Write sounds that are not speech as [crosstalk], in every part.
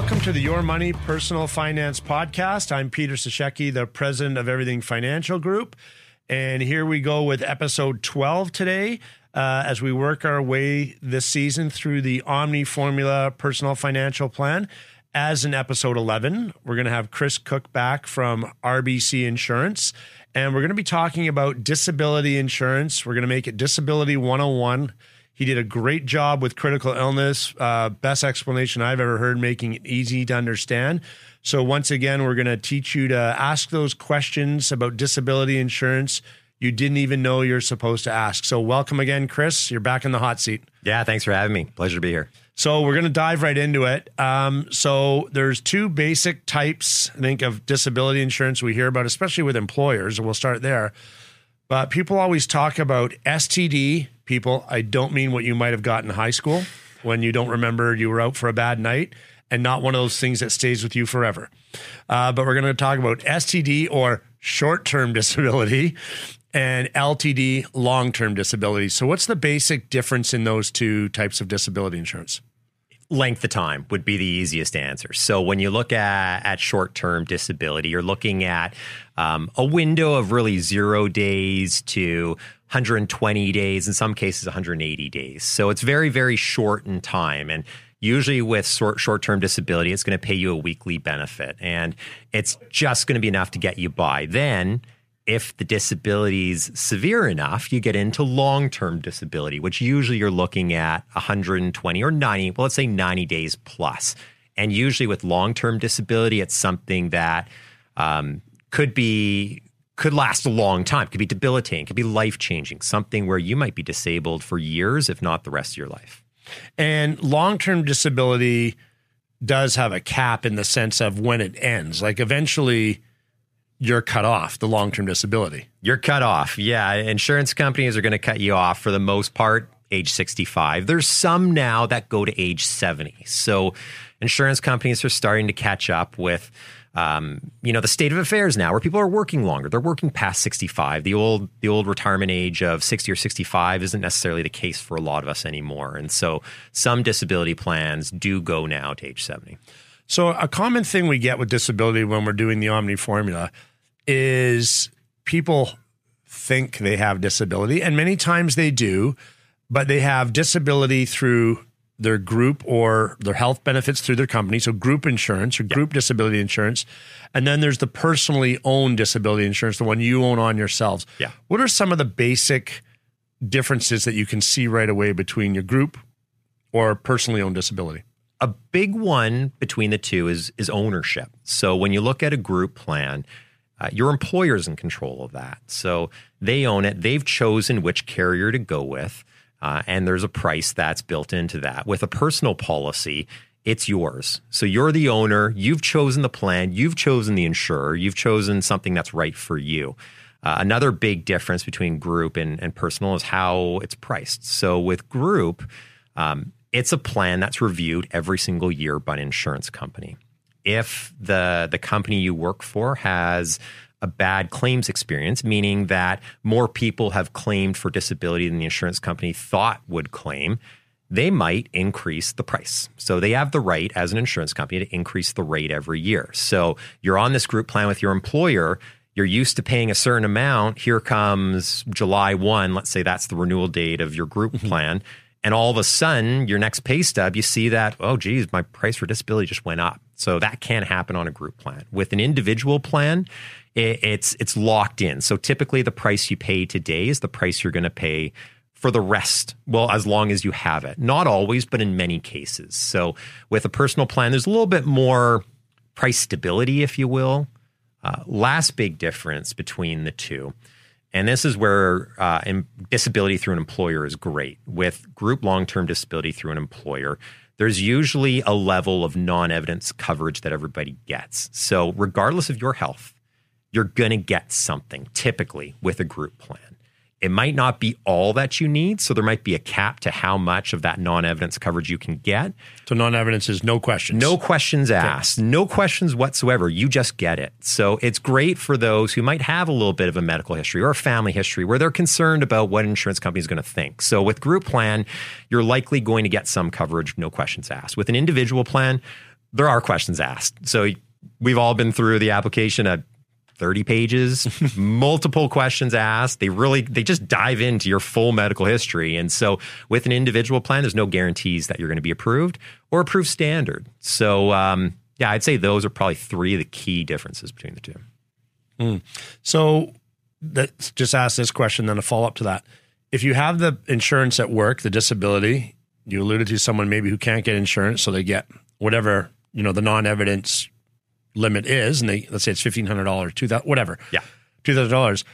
Welcome to the Your Money Personal Finance Podcast. I'm Peter Sashecki, the president of Everything Financial Group. And here we go with episode 12 today uh, as we work our way this season through the Omny Formula Personal Financial Plan. As in episode 11, we're going to have Chris Cook back from RBC Insurance. And we're going to be talking about disability insurance. We're going to make it Disability 101 he did a great job with critical illness. Uh, best explanation I've ever heard, making it easy to understand. So, once again, we're going to teach you to ask those questions about disability insurance you didn't even know you're supposed to ask. So, welcome again, Chris. You're back in the hot seat. Yeah, thanks for having me. Pleasure to be here. So, we're going to dive right into it. Um, so, there's two basic types, I think, of disability insurance we hear about, especially with employers. We'll start there. But people always talk about STD, people, I don't mean what you might have got in high school when you don't remember you were out for a bad night and not one of those things that stays with you forever. Uh, but we're going to talk about STD or short term [laughs] disability and LTD, long term disability. So, what's the basic difference in those two types of disability insurance? length of time would be the easiest answer. So when you look at, at short term disability, you're looking at um, a window of really zero days to 120 days, in some cases 180 days. So it's very, very short in time. And usually with short term disability, it's going to pay you a weekly benefit, and it's just going to be enough to get you by. Then if the disability is severe enough, you get into long term disability, which usually you're looking at 120 or 90, well, let's say 90 days plus. And usually with long term disability, it's something that um, could be could last a long time, could be debilitating, could be life changing, something where you might be disabled for years, if not the rest of your life. And long term disability does have a cap in the sense of when it ends. Like eventually, you're cut off the long term disability. You're cut off. Yeah. Insurance companies are going to cut you off for the most part, age 65. There's some now that go to age 70. So insurance companies are starting to catch up with. Um, you know the state of affairs now where people are working longer. They're working past 65 the old the old retirement age of 60 or 65 isn't necessarily the case for a lot of us anymore. And so some disability plans do go now to age 70 so a common thing we get with disability when we're doing the Omny formula is people think they have disability, and many times they do, but they have disability through their group or their health benefits through their company. So group insurance or group disability insurance. And then there's the personally owned disability insurance, the one you own on yourselves. Yeah. What are some of the basic differences that you can see right away between your group or personally owned disability? A big one between the two is is ownership. So when you look at a group plan, uh, your is in control of that. So they own it. They've chosen which carrier to go with. Uh, and there's a price that's built into that. With a personal policy, it's yours. So you're the owner. You've chosen the plan. You've chosen the insurer. You've chosen something that's right for you. Uh, another big difference between group and, and, personal is how it's priced. So with group, um, it's a plan that's reviewed every single year by an insurance company if the the company you work for has a bad claims experience, meaning that more people have claimed for disability than the insurance company thought would claim, they might increase the price. So they have the right as an insurance company to increase the rate every year. So you're on this group plan with your employer. You're used to paying a certain amount. Here comes July 1. Let's say that's the renewal date of your group mm-hmm. plan. And all of a sudden, your next pay stub, you see that, oh, geez, my price for disability just went up. So that can happen on a group plan. With an individual plan, it's it's locked in. So typically, the price you pay today is the price you're going to pay for the rest. Well, as long as you have it. Not always, but in many cases. So with a personal plan, there's a little bit more price stability, if you will. Uh, last big difference between the two and this is where uh, disability through an employer is great. With group long term disability through an employer, there's usually a level of non evidence coverage that everybody gets. So, regardless of your health, you're going to get something typically with a group plan. It might not be all that you need. So there might be a cap to how much of that non evidence coverage you can get. So non evidence is no questions. No questions asked. Okay. No questions whatsoever. You just get it. So it's great for those who might have a little bit of a medical history or a family history where they're concerned about what insurance company is going to think. So with group plan, you're likely going to get some coverage, no questions asked. With an individual plan, there are questions asked. So we've all been through the application at 30 pages, [laughs] multiple questions asked. They really they just dive into your full medical history. And so with an individual plan, there's no guarantees that you're going to be approved or approved standard. So um, yeah, I'd say those are probably three of the key differences between the two. Mm. So let's just ask this question, then a follow up to that. If you have the insurance at work, the disability, you alluded to someone maybe who can't get insurance, so they get whatever you know the non-evidence limit is, and they let's say it's fifteen hundred dollars, two thousand, whatever, yeah, two thousand dollars.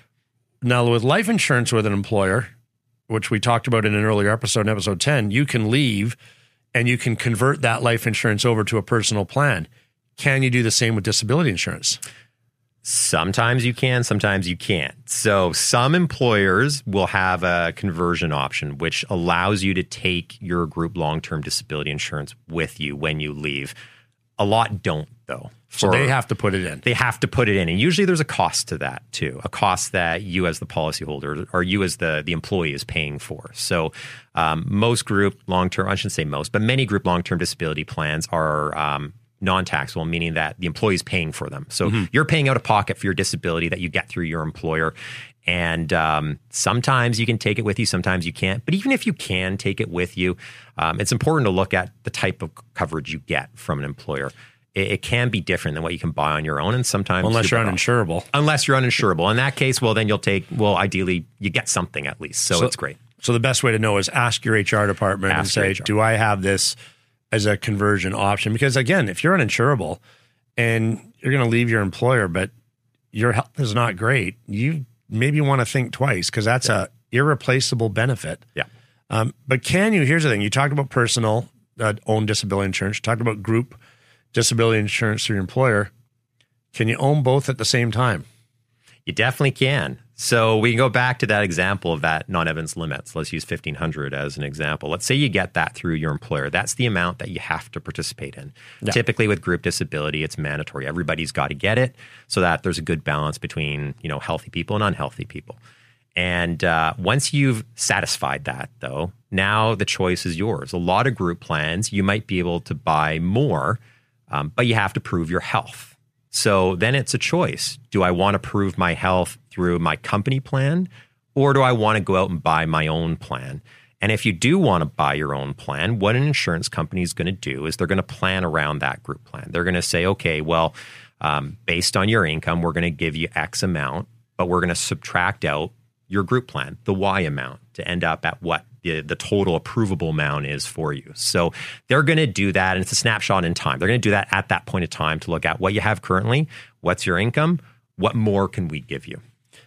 Now with life insurance with an employer, which we talked about in an earlier episode, in episode ten, you can leave and you can convert that life insurance over to a personal plan. Can you do the same with disability insurance? Sometimes you can, sometimes you can't. So, some employers will have a conversion option, which allows you to take your group long term disability insurance with you when you leave. A lot don't, though. So they have to put it in. They have to put it in, and usually there's a cost to that too. A cost that you, as the policyholder, or you as the the employee, is paying for. So um, most group long term, I shouldn't say most, but many group long term disability plans are. Um, non-taxable meaning that the employee is paying for them so mm-hmm. you're paying out of pocket for your disability that you get through your employer and um, sometimes you can take it with you sometimes you can't but even if you can take it with you um, it's important to look at the type of coverage you get from an employer it, it, can be different than what you can buy on your own. And sometimes unless you're, you're uninsurable, unless you're uninsurable, in that case, well, then you'll take, well, ideally you get something at least. So, so it's great. So the best way to know is ask your HR department ask and say, do I have this as a conversion option? Because again, if you're uninsurable and you're going to leave your employer, but your health is not great, you maybe want to think twice because that's yeah. a irreplaceable benefit. Yeah. Um, but can you? Here's the thing: you talked about personal uh, own disability insurance. You talked about group disability insurance through your employer, can you own both at the same time? You definitely can. So we can go back to that example of that non-evidence limits. Let's use 1500 as an example. Let's say you get that through your employer. That's the amount that you have to participate in. Yeah. Typically with group disability, it's mandatory. Everybody's got to get it so that there's a good balance between, you know, healthy people and unhealthy people. And uh, once you've satisfied that, though, now the choice is yours. A lot of group plans, you might be able to buy more um, but you have to prove your health. So then it's a choice. Do I want to prove my health through my company plan or do I want to go out and buy my own plan? And if you do want to buy your own plan, what an insurance company is going to do is they're going to plan around that group plan. They're going to say, okay, well, um, based on your income, we're going to give you X amount, but we're going to subtract out your group plan, the Y amount, to end up at what the, the total approvable amount is for you. So they're going to do that, and it's a snapshot in time. They're going to do that at that point of time to look at what you have currently, what's your income, what more can we give you.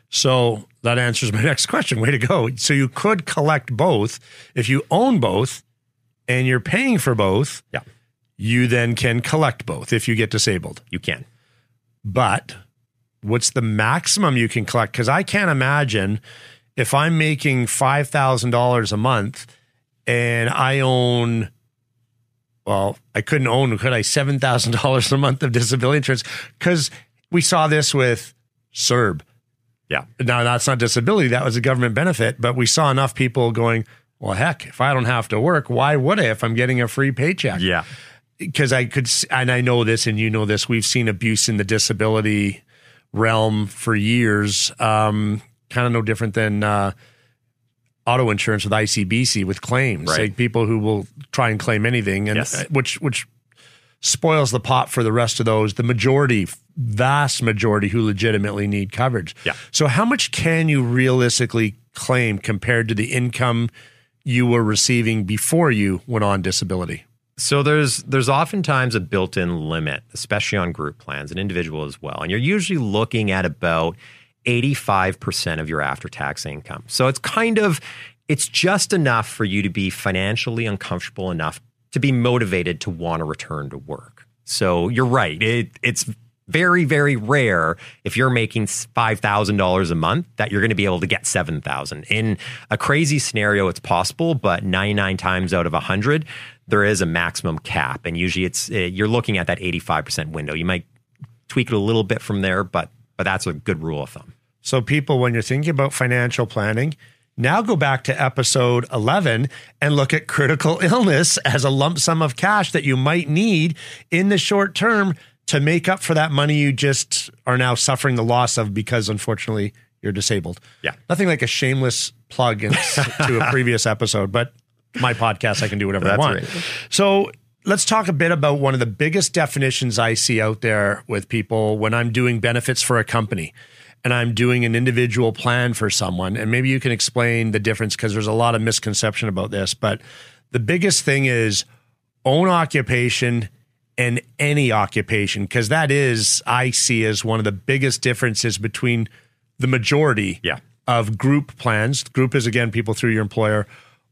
So that answers my [laughs] next question. Way to go. So you could collect both. If you own both and you're paying for both, yeah. you then can collect both if you get disabled. You can. But what's the maximum you can collect? Because I can't imagine if I'm making $5,000 a month and I own, well, I couldn't own, could I, $7,000 a month of disability insurance? Because we saw this with CERB. Yeah. Now, that's not disability, that was a government benefit, but we saw enough people going, well, heck, if I don't have to work, why would I if I'm getting a free paycheck? Yeah. Because I could, and I know this and you know this, we've seen abuse in the disability realm for years. Um, kind of no different than uh, auto insurance with ICBC with claims. Right. Like people who will try and claim anything, and yes. Uh, which which spoils the pot for the rest of those. The majority, vast majority, who legitimately need coverage. Yeah. So how much can you realistically claim compared to the income you were receiving before you went on disability? So there's there's oftentimes a built-in limit, especially on group plans and individual as well. And you're usually looking at about 85% of your after-tax income. So it's kind of it's just enough for you to be financially uncomfortable enough to be motivated to want to return to work. So you're right. It, it's very very rare if you're making $5000 a month that you're going to be able to get 7000 in a crazy scenario it's possible but 99 times out of 100 there is a maximum cap and usually it's eh, you're looking at that 85% window you might tweak it a little bit from there but but that's a good rule of thumb so people when you're thinking about financial planning Now go back to episode 11 and look at critical [laughs] illness as a lump sum of cash that you might need in the short term to make up for that money you just are now suffering the loss of because unfortunately you're disabled. Yeah. Nothing like a shameless plug in, [laughs] to a previous episode, but my podcast, I can do whatever I want. right. So let's talk a bit about one of the biggest definitions I see out there with people when I'm doing benefits for a company and I'm doing an individual plan for someone. And maybe you can explain the difference because there's a lot of misconception about this. But the biggest thing is own occupation and any occupation, because that is, I see as one of the biggest differences between the majority Yeah. of group plans. Group is again people through your employer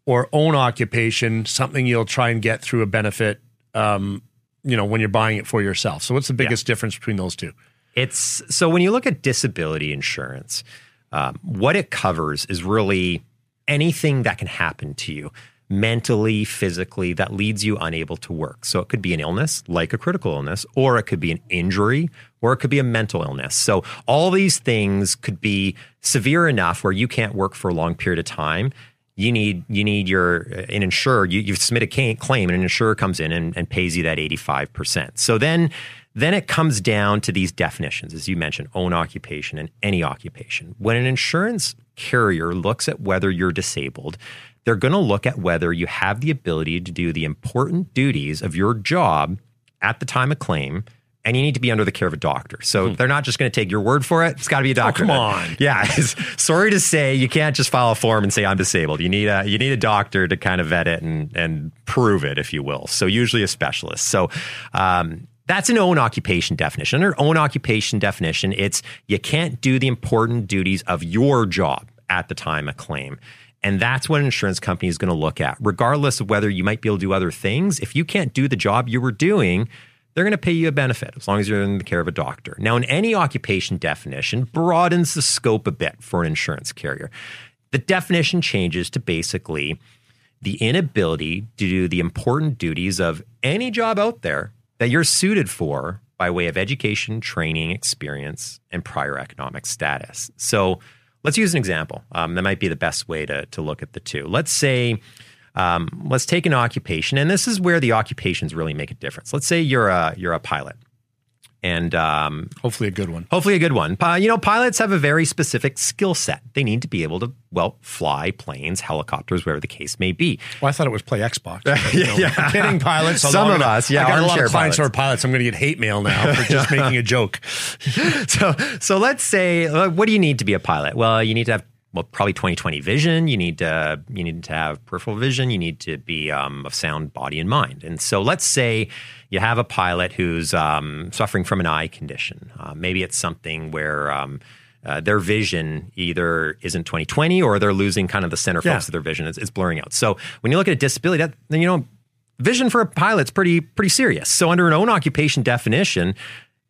or own occupation, something you'll try and get through a benefit. Um, you know, when you're buying it for yourself. So, what's the biggest difference between those two? It's so when you look at disability insurance, um, what it covers is really anything that can happen to you mentally, physically, that leads you unable to work. So it could be an illness, like a critical illness, or it could be an injury, or it could be a mental illness. So all these things could be severe enough where you can't work for a long period of time. You need you need your an insurer. You, you submit a claim, and an insurer comes in and, and pays you that eighty five percent. So then then it comes down to these definitions, as you mentioned, own occupation and any occupation. When an insurance carrier looks at whether you're disabled, they're going to look at whether you have the ability to do the important duties of your job at the time of claim. And you need to be under the care of a doctor. So they're not just going to take your word for it. It's got to be a doctor. come on. [laughs] Yeah. Sorry to say, you can't just file a form and say I'm disabled. You need a you need a doctor to kind of vet it and and prove it, if you will. So usually a specialist. So um, that's an own occupation definition. Under own occupation definition, it's you can't do the important duties of your job at the time of claim. And that's what an insurance company is going to look at, regardless of whether you might be able to do other things. If you can't do the job you were doing, they're going to pay you a benefit as long as you're in the care of a doctor. Now, in any occupation definition, broadens the scope a bit for an insurance carrier. The definition changes to basically the inability to do the important duties of any job out there that you're suited for by way of education, training, experience, and prior economic status. So let's use an example. Um, that might be the best way to, to look at the two. Let's say, um, let's take an occupation, and this is where the occupations really make a difference. Let's say you're a you're a pilot, and um, Hopefully, a good one. hopefully a good one. Pi- You know, pilots have a very specific skill set. They need to be able to well fly planes, helicopters, wherever the case may be. Well, I thought it was play Xbox. [laughs] Yeah, yeah. I'm kidding, pilots. Some of us, yeah, I got a lot of clients who pilots. are pilots. I'm going to get hate mail now for [laughs] just making a joke. [laughs] so so let's say uh, what do you need to be a pilot well you need to have well probably 2020 vision you need to you need to have peripheral vision you need to be um, of sound body and mind and so let's say you have a pilot who's um, suffering from an eye condition uh, maybe it's something where um, uh, their vision either isn't 2020 or they're losing kind of the center Yeah. focus of their vision it's, it's blurring out so when you look at a disability that then you know vision for a pilot's pretty pretty serious so under an own occupation definition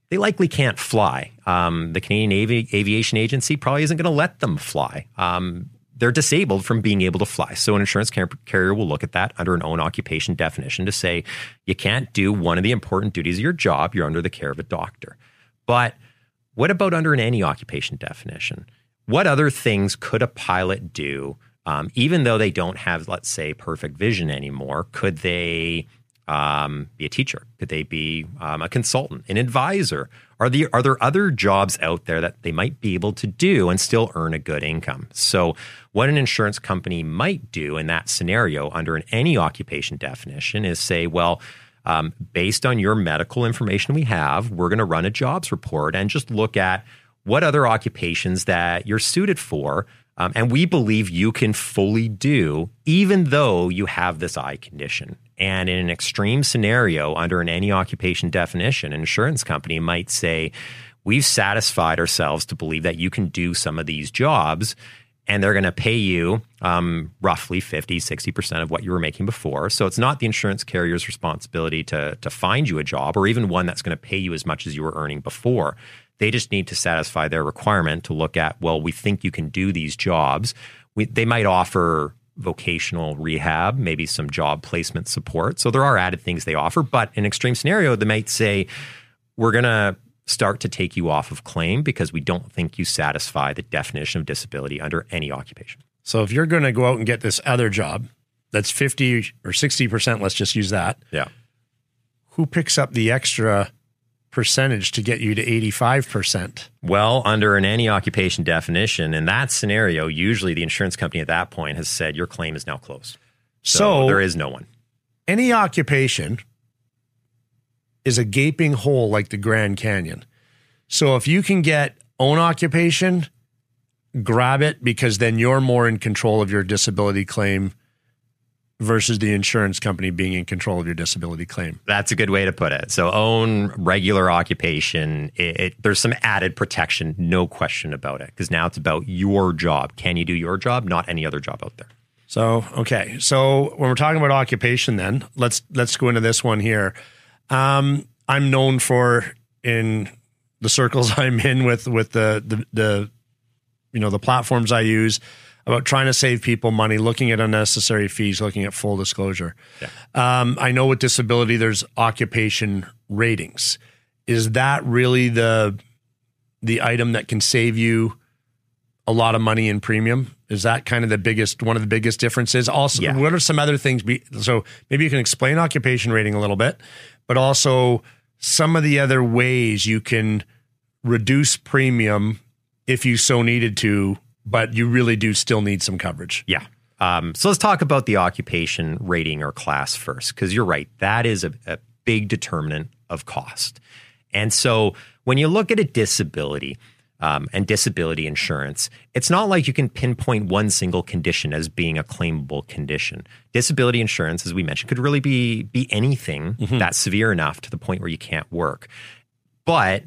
they likely can't fly. Um, the Canadian Avi- Aviation Agency probably isn't going to let them fly. Um, they're disabled from being able to fly. So an insurance car- carrier will look at that under an own occupation definition to say you can't do one of the important duties of your job. You're under the care of a doctor. But what about under an any occupation definition? What other things could a pilot do, um, even though they don't have, let's say, perfect vision anymore? Could they um, be a teacher? Could they be um, a consultant, an advisor? Are the are there other jobs out there that they might be able to do and still earn a good income? So, what an insurance company might do in that scenario under an any occupation definition is say, well. Um, based on your medical information we have, we're going to run a jobs report and just look at what other occupations that you're suited for. Um, and we believe you can fully do, even though you have this eye condition. And in an extreme scenario, under an any occupation definition, an insurance company might say, We've satisfied ourselves to believe that you can do some of these jobs and they're going to pay you um, roughly 50, 60% of what you were making before. So it's not the insurance carrier's responsibility to, to find you a job or even one that's going to pay you as much as you were earning before. They just need to satisfy their requirement to look at, well, we think you can do these jobs. We, they might offer vocational rehab, maybe some job placement support. So there are added things they offer. But in extreme scenario, they might say, we're going to start to take you off of claim because we don't think you satisfy the definition of disability under any occupation. So if you're going to go out and get this other job that's 50 or 60%, let's just use that. Yeah. Who picks up the extra percentage to get you to 85%? Well, under an any occupation definition, in that scenario, usually the insurance company at that point has said your claim is now closed. So, So- there is no one. Any occupation is a gaping hole like the Grand Canyon. So if you can get own occupation, grab it because then you're more in control of your disability claim versus the insurance company being in control of your disability claim. That's a good way to put it. So, own regular occupation. It, it- there's some added protection, no question about it, because now it's about your job. Can you do your job, not any other job out there? So okay, so when we're talking about occupation, then let's let's go into this one here. Um, I'm known for in the circles [laughs] I'm in with with the the, the you know the platforms I use about trying to save people money, looking at unnecessary fees, looking at full disclosure. Um, I know with disability, there's occupation ratings. Is that really the the item that can save you a lot of money in premium? Is that kind of the biggest one of the biggest differences? Also, Yeah. what are some other things? Be, so maybe you can explain occupation rating a little bit, but also some of the other ways you can reduce premium if you so needed to, but you really do still need some coverage. Yeah. Um, so let's talk about the occupation rating or class first, because you're right. That is a, a big determinant of cost. And so when you look at a disability um, and disability insurance, it's not like you can pinpoint one single condition as being a claimable condition. Disability insurance, as we mentioned, could really be be anything that's severe enough to the point where you can't work. But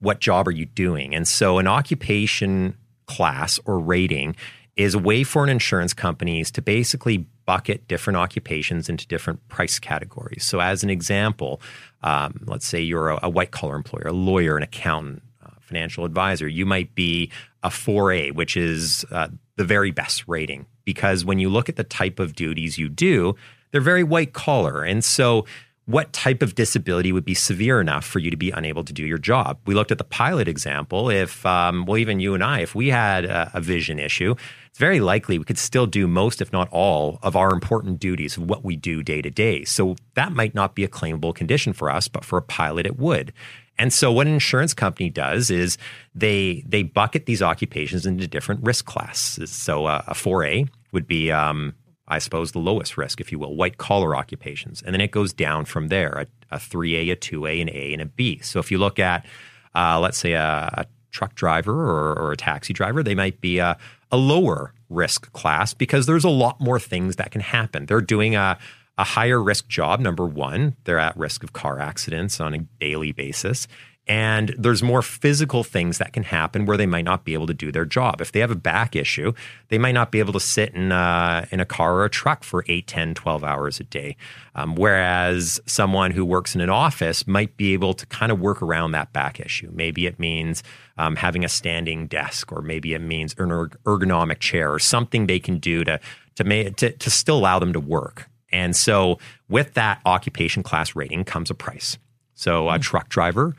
what job are you doing? And so an occupation class or rating is a way for an insurance companies to basically bucket different occupations into different price categories. So as an example, um, let's say you're a, a white collar employer, a lawyer, an accountant, uh, financial advisor. You might be a 4A, which is uh, the very best rating because when you look at the type of duties you do, they're very white collar. And so what type of disability would be severe enough for you to be unable to do your job? We looked at the pilot example. If, um, well, even you and I, if we had a, a vision issue, it's very likely we could still do most, if not all, of our important duties of what we do day to day. So that might not be a claimable condition for us, but for a pilot, it would. And so what an insurance company does is they they bucket these occupations into different risk classes. So uh, a 4A would be um, I suppose, the lowest risk, if you will, white collar occupations. And then it goes down from there a, a 3A, a 2A, an A, and a B. So if you look at, uh, let's say, a, a truck driver or, or a taxi driver, they might be a, a lower risk class because there's a lot more things that can happen. They're doing a, a higher risk job, number one. They're at risk of car accidents on a daily basis. And there's more physical things that can happen where they might not be able to do their job. If they have a back issue, they might not be able to sit in a, in a car or a truck for 8, 10, 12 hours a day. Um, whereas someone who works in an office might be able to kind of work around that back issue. Maybe it means um, having a standing desk, or maybe it means an ergonomic chair, or something they can do to, to, ma- to, to still allow them to work. And so with that occupation class rating comes a price. So a truck driver,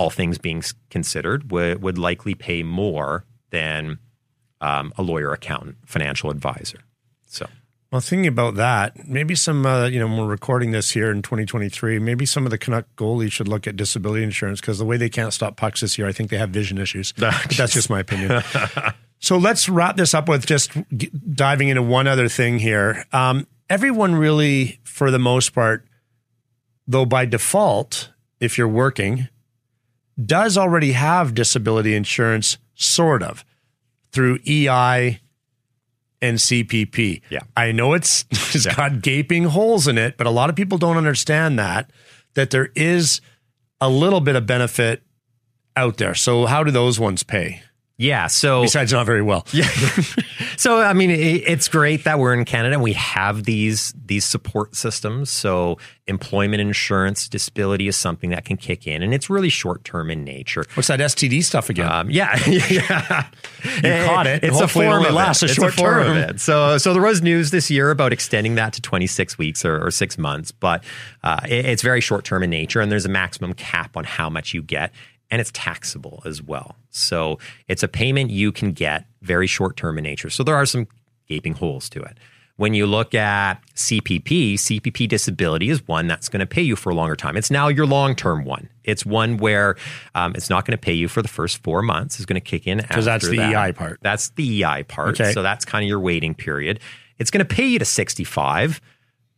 all things being considered, would, would likely pay more than um, a lawyer, accountant, financial advisor. So Well, thinking about that, maybe some, uh, you know, when we're recording this here in 2023, maybe some of the Canuck goalies should look at disability insurance because the way they can't stop pucks this year, I think they have vision issues. [laughs] But that's just my opinion. so let's wrap this up with just diving into one other thing here. Um, everyone really, for the most part, though by default, if you're working, does already have disability insurance, sort of, through EI and CPP. Yeah. I know it's, [laughs] it's got gaping holes in it, but a lot of people don't understand that, that there is a little bit of benefit out there. So, how do those ones pay? yeah, so Besides, not very well. Yeah. [laughs] so I mean, it, it's great that we're in Canada and we have these these support systems. So employment insurance, disability is something that can kick in, and it's really short term in nature. What's that STD stuff again? Um, yeah, [laughs] yeah. You caught it. It's a form of lasts a it. short it's a form term. Of it. So, so there was news this year about extending that to 26 weeks or, or six months, but uh, it- it's very short term in nature, and there's a maximum cap on how much you get, and it's taxable as well. So it's a payment you can get very short term in nature. So there are some gaping holes to it. When you look at CPP, CPP disability is one that's going to pay you for a longer time. It's now your long term one. It's one where um, it's not going to pay you for the first four months. It's going to kick in after. because that's the that. EI part. That's the EI part. Okay. So that's kind of your waiting period. It's going to pay you to 65,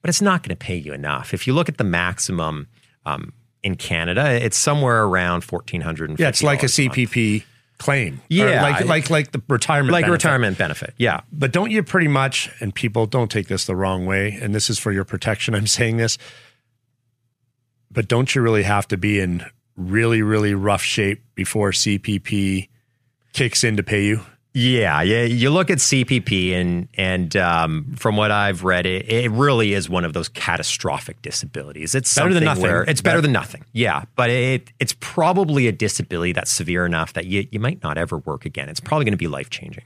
but it's not going to pay you enough. If you look at the maximum um, in Canada, it's somewhere around fourteen hundred. Yeah, it's like a CPP claim. Yeah, like like like the retirement, like benefit. retirement benefit. Yeah, But don't you pretty much? And people don't take this the wrong way. And this is for your protection. [laughs] I'm saying this. But don't you really have to be in really really rough shape before CPP kicks in to pay you? Yeah, yeah. You look at CPP, and and um, from what I've read, it, it really is one of those catastrophic disabilities. It's Better than nothing. where- It's better than nothing. Yeah, but it it's probably a disability that's severe enough that you you might not ever work again. It's probably going to be life changing.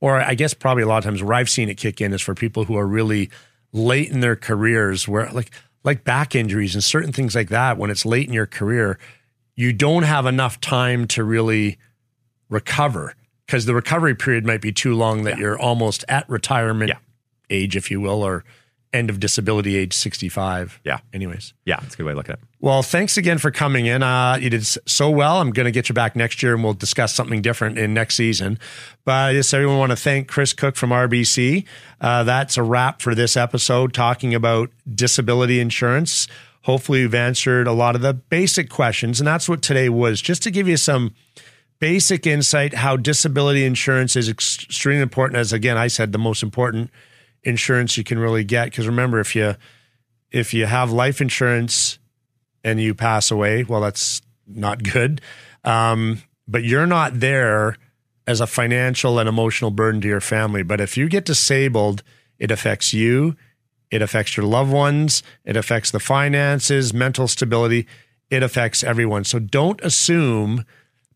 or I guess probably a lot of times where I've seen it kick in is for people who are really late in their careers, where like like back injuries and certain things like that. When it's late in your career, you don't have enough time to really recover because the recovery period might be too long that you're almost at retirement Yeah. age, if you will, or end of disability age 65. Yeah. Anyways. Yeah, it's a good way to look at it. Well, thanks again for coming in. Uh, you did so well. I'm going to get you back next year and we'll discuss something different in next season. But I just everyone want to thank Chris Cook from RBC. Uh, that's a wrap for this episode talking about disability insurance. Hopefully, we've answered a lot of the basic questions. And that's what today was just to give you some basic insight how disability insurance is extremely important. As again, I said, the most important insurance you can really get. Because remember, if you if you have life insurance and you pass away, well, that's not good. Um, but you're not there as a financial and emotional burden to your family. But if you get disabled, it affects you, it affects your loved ones, it affects the finances, mental stability, it affects everyone. So don't assume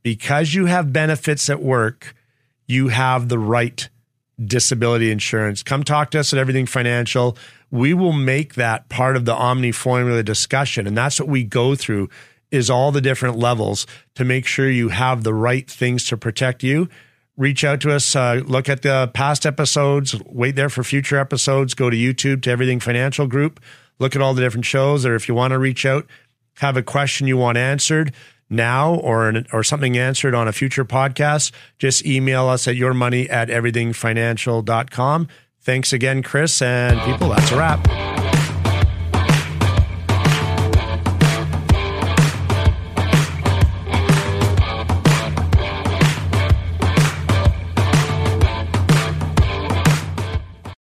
because you have benefits at work, you have the right disability insurance. Come talk to us at Everything Financial. We will make that part of the Omny formula discussion. And that's what we go through is all the different levels to make sure you have the right things to protect you. Reach out to us, uh, look at the past episodes, wait there for future episodes, go to YouTube to Everything Financial Group, look at all the different shows, or if you want to reach out, have a question you want answered now or an, or something answered on a future podcast, just email us at yourmoney at everythingfinancial.com. Thanks again, Chris and people. That's a wrap.